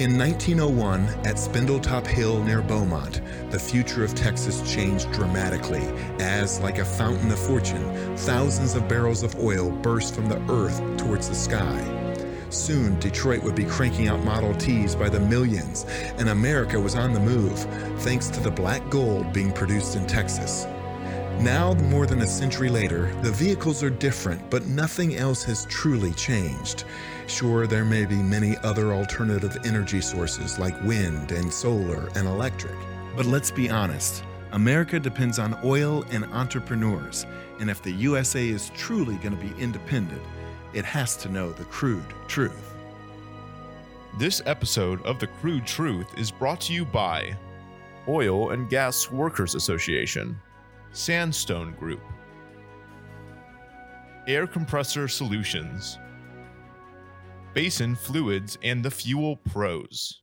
In 1901, at Spindletop Hill near Beaumont, the future of Texas changed dramatically as, like a fountain of fortune, thousands of barrels of oil burst from the earth towards the sky. Soon, Detroit would be cranking out Model Ts by the millions, and America was on the move, thanks to the black gold being produced in Texas. Now, more than a century later, the vehicles are different, but nothing else has truly changed. Sure, there may be many other alternative energy sources like wind and solar and electric. But let's be honest America depends on oil and entrepreneurs. And if the USA is truly going to be independent, it has to know the crude truth. This episode of The Crude Truth is brought to you by Oil and Gas Workers Association, Sandstone Group, Air Compressor Solutions, Basin Fluids, and the Fuel Pros.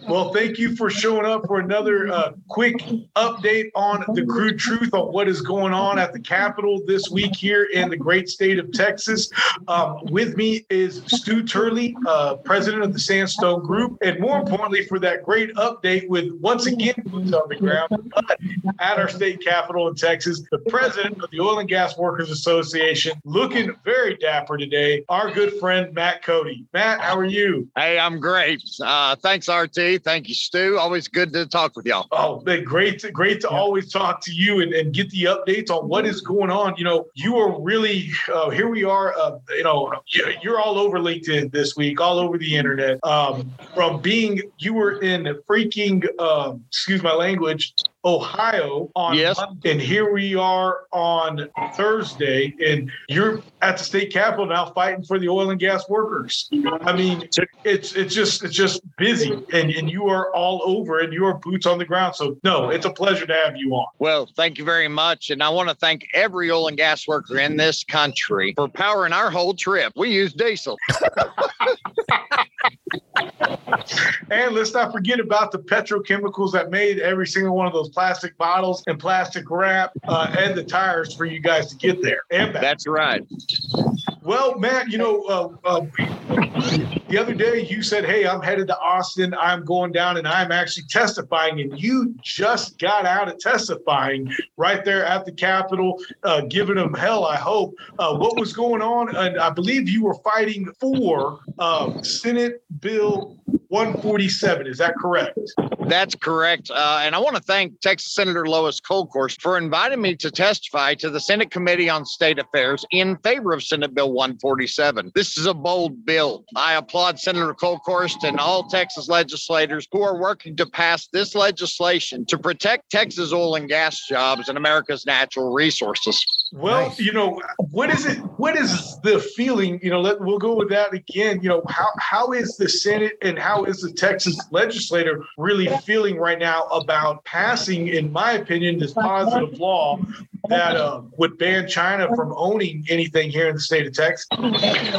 Well, thank you for showing up for another uh, quick update on the crude truth on what is going on at the Capitol this week here in the great state of Texas. Um, with me is Stu Turley, uh, president of the Sandstone Group, and more importantly, for that great update with once again boots on the ground at our state capitol in Texas, the president of the Oil and Gas Workers Association, looking very dapper today. Our good friend Matt Coday. Matt, how are you? Hey, I'm great. Uh, thanks, RT. Thank you, Stu. Always good to talk with y'all. Oh, man, great, to, great to yeah. always talk to you and, and, get the updates on what is going on. You know, you are really uh, here. We are. Uh, you know, you're all over LinkedIn this week, all over the internet. Um, from being, you were in freaking, um, excuse my language, Ohio on yes. Monday, and here we are on Thursday, and you're at the state capitol now fighting for the oil and gas workers. I mean, it's it's just it's just busy, and and you are all over, and you are boots on the ground. So no, it's a pleasure to have you on. Well, thank you very much, and I want to thank every oil and gas worker in this country for powering our whole trip. We use diesel. and let's not forget about the petrochemicals that made every single one of those plastic bottles and plastic wrap uh, and the tires for you guys to get there. And back. That's right. Well, Matt, you know, uh, uh, the other day you said, Hey, I'm headed to Austin. I'm going down and I'm actually testifying. And you just got out of testifying right there at the Capitol, uh, giving them hell, I hope. Uh, what was going on? And I believe you were fighting for um, Senate Bill 147. Is that correct? That's correct. Uh, and I want to thank Texas Senator Lois Kolkhorst for inviting me to testify to the Senate Committee on State Affairs in favor of Senate Bill 147. This is a bold bill. I applaud Senator Kolkhorst and all Texas legislators who are working to pass this legislation to protect Texas oil and gas jobs and America's natural resources. Well, nice. you know, what is it? What is the feeling? You know, let, we'll go with that again. You know, how how is the Senate and how is the Texas legislator really feeling right now about passing, in my opinion, this positive law that uh, would ban China from owning anything here in the state of Texas?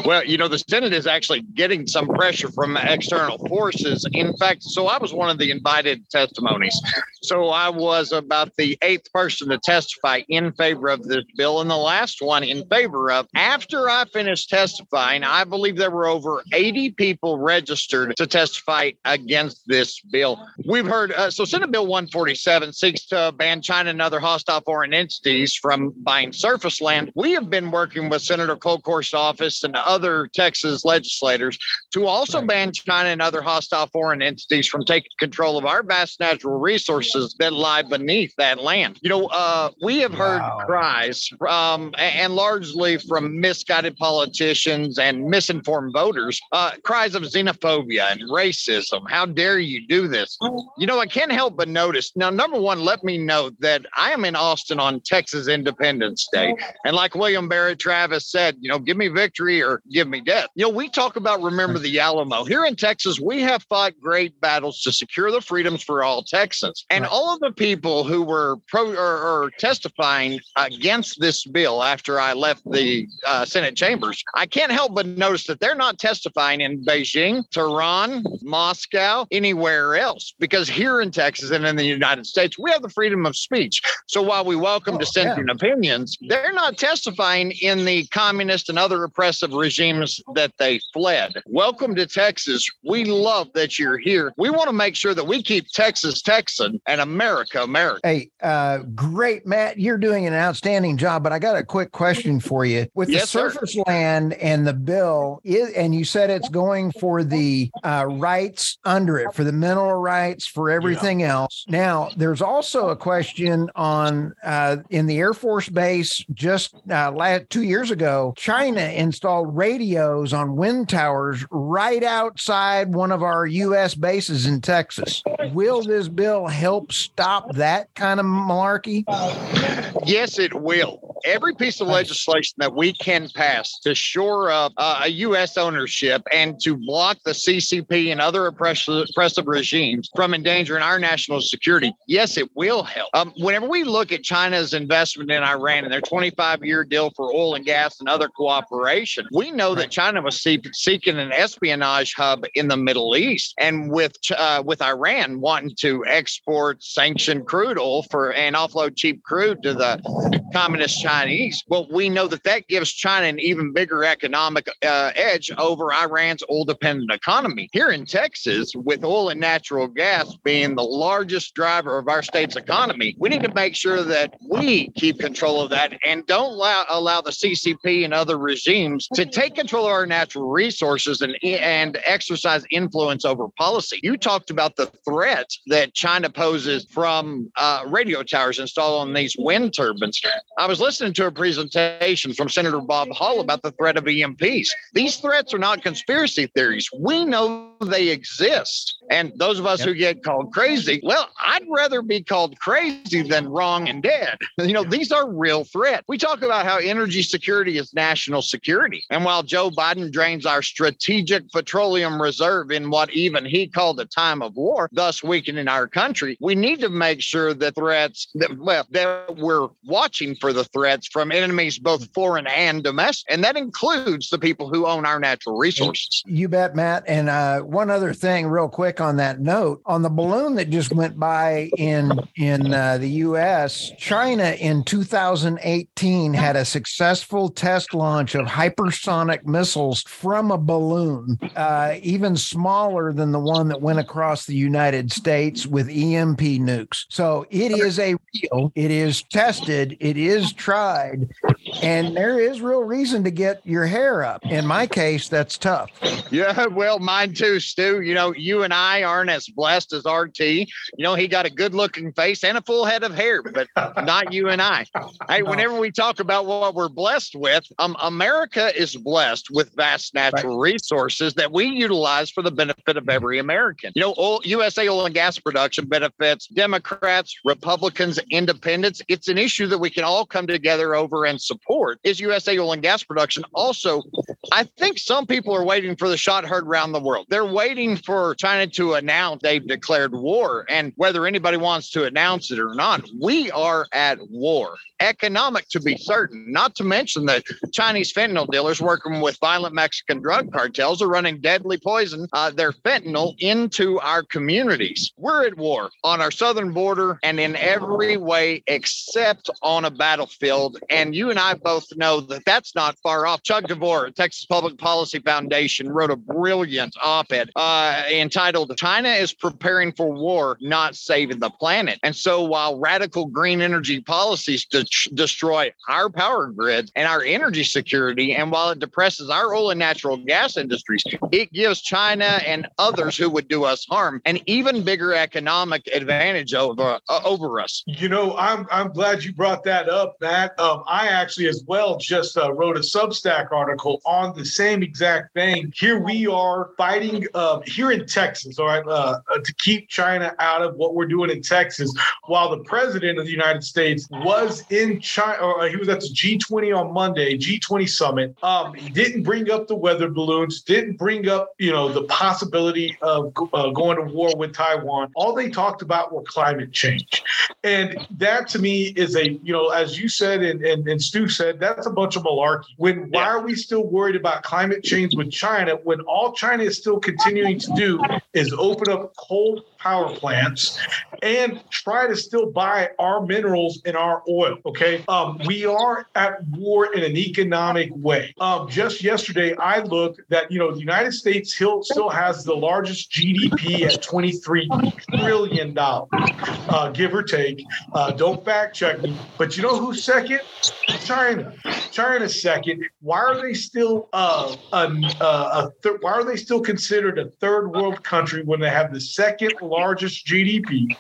Well, you know, the Senate is actually getting some pressure from external forces. In fact, so I was one of the invited testimonies. So I was about the eighth person to testify in favor of this bill, and the last one in favor of. After I finished testifying, I believe there were over 80 people registered to testify against this bill. We've heard uh, so Senate Bill 147 seeks to ban China and other hostile foreign entities from buying surface land. We have been working with Senator Kolkhorst's office and other Texas legislators to also right. ban China and other hostile foreign entities from taking control of our vast natural resources that lie beneath that land. You know, uh, we have heard wow. cries from, and largely from misguided politicians and misinformed voters, uh, cries of xenophobia and racism. How dare you do this? You know, I can't help but notice. Now, number one, let me note that I am in Austin on Texas Independence Day. And like William Barrett Travis said, you know, give me victory or give me death. You know, we talk about remember the Alamo. Here in Texas, we have fought great battles to secure the freedoms for all Texans. And all of the people who were pro or, or, testifying against this bill after I left the uh, Senate chambers, I can't help but notice that they're not testifying in Beijing, Tehran, Moscow, anywhere else. Because here in Texas and in the United States, we have the freedom of speech. So while we welcome oh, dissenting yeah. opinions, they're not testifying in the communist and other oppressive regimes that they fled. Welcome to Texas. We love that you're here. We want to make sure that we keep Texas Texan and America America. Hey, uh, great, Matt. You're doing an outstanding job, but I got a quick question for you. With yes, the surface sir. land and the bill, is, and you said it's going for the uh, rights under it, for the mineral rights, for everything yeah. else. Now, there's also a question on uh, in the Air Force Base just uh, last two years ago. China installed radios on wind towers right outside one of our U.S. bases in Texas. Will this bill help stop that kind of malarkey? Yes, it will. Every piece of legislation that we can pass to shore up uh, a U.S. ownership and to block the CCP and other oppressive, oppressive regimes from endangering our national security, yes, it will help. Um, whenever we look at China's investment in Iran and their 25 year deal for oil and gas and other cooperation, we know that China was seeking an espionage hub in the Middle East. And with uh, with Iran wanting to export sanctioned crude oil for and offload cheap crude to the communist Chinese, well, we know that that gives China an even bigger economic uh, edge over Iran's oil dependent economy. Here in Texas, with oil and natural gas being the largest driver of our state's economy, we need to make sure that we keep control of that and don't allow, allow the CCP and other regimes to take control of our natural resources and, and exercise influence over policy. You talked about the threat that China poses from uh, radio towers installed on these wind turbines. I was listening to a presentation from Senator Bob Hall about the threat of EMPs. These threats are not conspiracy theories. We know they exist. And those of us yep. who get called crazy, well, I'd rather be called crazy than wrong and dead. You know, these are real threats. We talk about how energy security is national security. And while Joe Biden drains our strategic petroleum reserve in what even he called a time of war, thus weakening our country, we need to make sure that threats that well that we're watching for the threats from enemies both foreign and domestic. And that includes the people who own our natural resources. You bet, Matt. And uh, one other thing, real quick on that note, on the balloon that just went by in in uh, the U.S., China in 2018 had a successful test launch of hypersonic missiles from a balloon, uh, even smaller than the one that went across the United States with EMP nukes. So it is a real, it is tested, it is tried, and there is real reason to get your hair up. In my case, that's tough. Yeah, well, mine too, Stu. You know, you and I aren't as blessed as RT. You know, he got a good looking face and a full head of hair, but not you and I. Hey, no. whenever we talk about what we're blessed with, um, America is blessed with vast natural right. resources that we utilize for the benefit of every American. You know, oil, USA oil and gas production benefits Democrats, Republicans, independents. It's an issue that we can all come together over and support. Is USA oil and gas production also? I think some people are waiting for the shot heard around the world. They're waiting for China to announce they've declared war, and whether anybody wants to announce it or not, we are at war economic to be certain, not to mention that Chinese fentanyl dealers working with violent Mexican drug cartels are running deadly poison, uh, their fentanyl, into our communities. We're at war on our southern border and in every way except on a battlefield. And you and I both know that that's not far off. Chuck DeVore, Texas Public Policy Foundation, wrote a brilliant op ed uh, entitled China is Preparing for War, Not Saving the Planet. And so while radical green energy policies de- destroy our power grids and our energy security, and while it depresses our oil and natural gas industries, it gives China and others who would do us harm an even bigger economic advantage over, uh, over us. You know, I'm, I'm glad you brought that up, Matt. Um, I actually, as well, just uh, wrote a Substack article on the same exact thing. Here we are fighting uh, here in Texas, all right, uh, uh, to keep China out of what we're doing in Texas, while the president of the United States was in China, or uh, he was at the G20 on Monday, G20 summit. Um, he didn't bring up the weather balloons, didn't bring up, you know, the possibility of uh, going to war with Taiwan. All they talked about were climate change. And that to me is a, you know, as you said and, and, and Stu said, that's a bunch of malarkey. When why are we still worried about climate change with China when all China is still continuing to do is open up coal power plants and try to still buy our minerals and our oil. Okay. Um, we are at war in an economic way. Um, just yesterday, I looked that, you know, the United States still, has the largest GDP at $23 trillion, uh, give or take. Uh, don't fact check me. But you know who's second? China. China's second. Why are they still uh, a, a th- why are they still considered a third world country when they have the second largest GDP?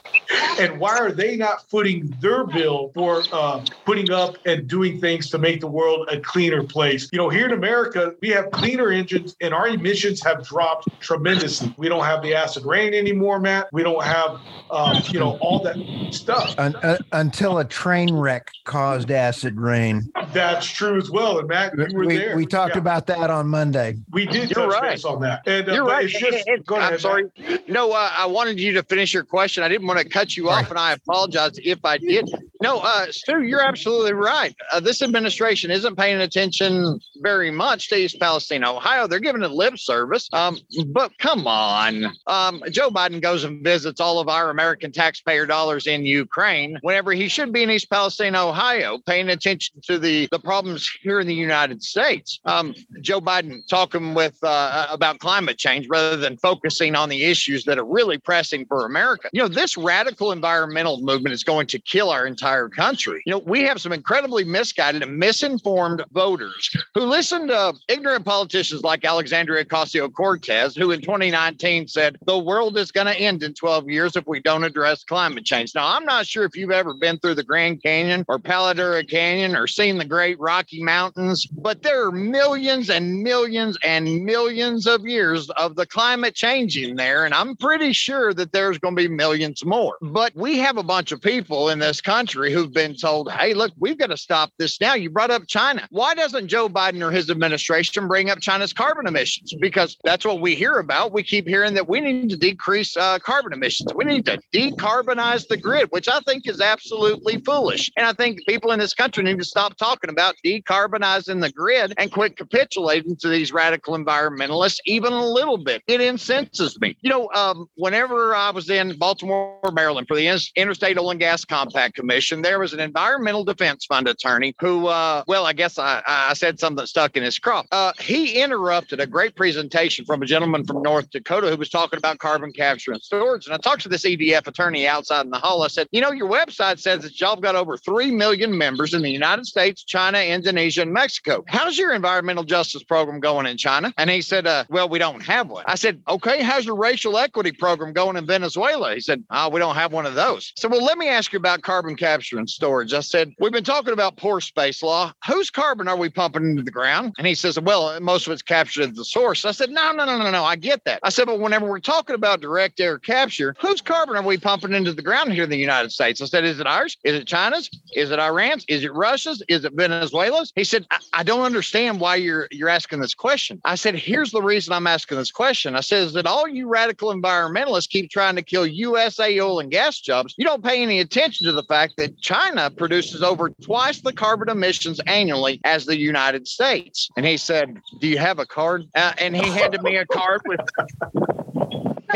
And why are they not footing their bill for uh, putting up and doing things to make the world a cleaner place? You know, here in America, we have cleaner engines and our emissions have dropped tremendously. We don't have the acid rain anymore, Matt. We don't have, um, you know, all that stuff. Un- uh, until a train wreck caused acid rain. That's true as well. And Matt, you were we, there. We talked yeah. about that on Monday. We did You're touch right. base on that. And, uh, You're right. Just, go ahead, I'm sorry. Matt. No, uh, I wanted you to finish your question. I didn't want to cut you off, and I apologize if I did. No, uh, Stu, you're absolutely right. Uh, this administration isn't paying attention very much to East Palestine, Ohio. They're giving it lip service. Um, but come on. Um, Joe Biden goes and visits all of our American taxpayer dollars in Ukraine whenever he should be in East Palestine, Ohio, paying attention to the, the problems here in the United States. Um, Joe Biden talking with uh, about climate change rather than focusing on the issues that are really pressing for America. You know, this radical environmental movement is going to kill our entire country. You know, we have some incredibly misguided and misinformed voters who listen to ignorant politicians like Alexandria Ocasio Cortez, who in 2019 said the world is going to end in 12 years if we don't address climate change. Now, I'm not sure if you've ever been through the Grand Canyon or Palo Duro Canyon or seen the Great Rocky Mountains, but there are millions and millions and millions of years of the climate changing there. And I'm pretty sure that there's going to be millions more. But we have a bunch of people in this country who've been told, hey, look, we've got to stop this now. You brought up China. Why doesn't Joe Biden or his administration bring up China's carbon emissions? Because that's what we hear about. We keep hearing that we need to decrease uh, carbon emissions. We need to decarbonize the grid, which I think is absolutely foolish. And I think people in this country need to stop talking about decarbonizing the grid and quit capitulating to these radical environmentalists even a little bit. It incenses me. You know, um, whenever I was in Baltimore, Maryland for the Interstate Oil and Gas Compact Commission, there was an environmental defense fund attorney who, uh, well, I guess I, I said something that stuck in his craw. Uh, he interrupted a great presentation from a gentleman from North Dakota who was talking about carbon capture and storage. And I talked to this EDF attorney outside in the hall. I said, you know, your website says that y'all have got over 3 million members in the United States, China, Indonesia, and Mexico. How's your environmental justice program going in China? And he said, uh, well, we don't have one. I said, okay, how's your racial equity program going in Venezuela? He said, oh, we don't have one of those. So, well, let me ask you about carbon capture and storage. I said, we've been talking about pore space law. Whose carbon are we pumping into the ground? And he says, well, most of it's captured at the source. I said, no, no, no, no, no. I get that. I said, but whenever we're talking about direct air capture, whose carbon are we pumping into the ground here in the United States? I said, is it ours? Is it China's? Is it Iran's? Is it Russia's? Is it Venezuela's? He said, I, I don't understand why you're you're asking this question. I said, here's the reason I'm asking this question. I said, is that all you radical environmentalists keep trying to kill USA oil and gas jobs. You don't pay any attention to the fact that China produces over twice the carbon emissions annually as the United States. And he said, Do you have a card? Uh, and he handed me a card with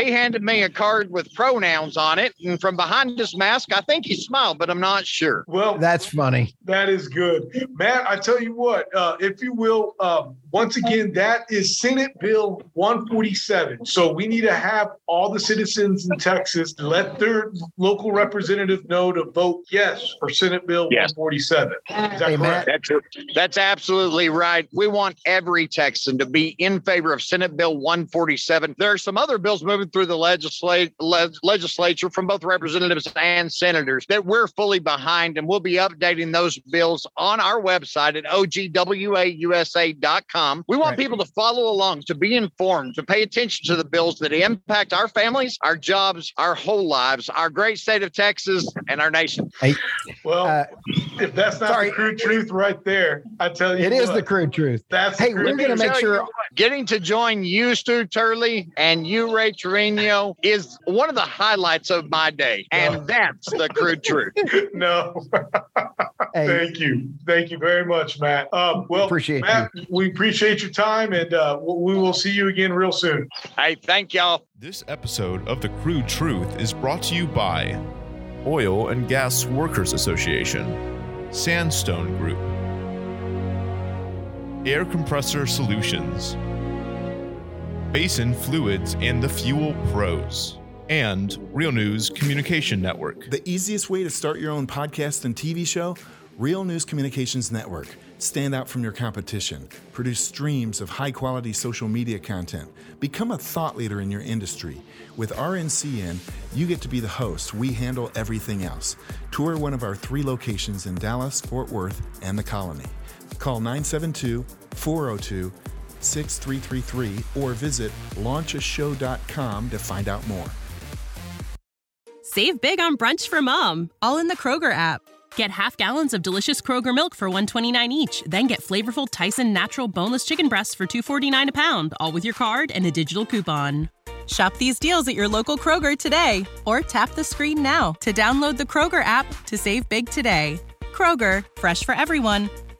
he handed me a card with pronouns on it. And from behind his mask, I think he smiled, but I'm not sure. Well, that's funny. That is good. Matt, I tell you what, uh, if you will, um, once again, that is Senate Bill 147. So we need to have all the citizens in Texas let their local representative know to vote yes for Senate Bill yes. 147. Is that hey, correct? That's, that's absolutely right. We want every Texan to be in favor of Senate Bill 147. There are some other bills moving through the legislate, le- legislature from both representatives and senators that we're fully behind, and we'll be updating those bills on our website at ogwausa.com. We want right. people to follow along, to be informed, to pay attention to the bills that impact our families, our jobs, our whole lives, our great state of Texas, and our nation. Hey, well, uh, if that's not sorry. the crude truth right there, I tell you, it what, is the crude truth. That's hey, we're going to make sure getting to join you, Stu Turley, and you, Ray Trevino, is one of the highlights of my day, and no. that's the crude truth. no. hey. Thank you, thank you very much, Matt. Um, well, appreciate Matt, you. we appreciate your time, and uh, we will see you again real soon. Hey, thank y'all. This episode of the Crude Truth is brought to you by Oil and Gas Workers Association, Sandstone Group, Air Compressor Solutions, Basin Fluids and the Fuel Pros, and Real News Communication Network. The easiest way to start your own podcast and TV show? Real News Communications Network. Stand out from your competition. Produce streams of high quality social media content. Become a thought leader in your industry. With RNCN, you get to be the host. We handle everything else. Tour one of our three locations in Dallas, Fort Worth, and the Colony. Call 972 402 6333 or visit launchashow.com to find out more. Save big on brunch for mom, all in the Kroger app. Get half gallons of delicious Kroger milk for 129 each, then get flavorful Tyson natural boneless chicken breasts for 249 a pound, all with your card and a digital coupon. Shop these deals at your local Kroger today or tap the screen now to download the Kroger app to save big today. Kroger, fresh for everyone.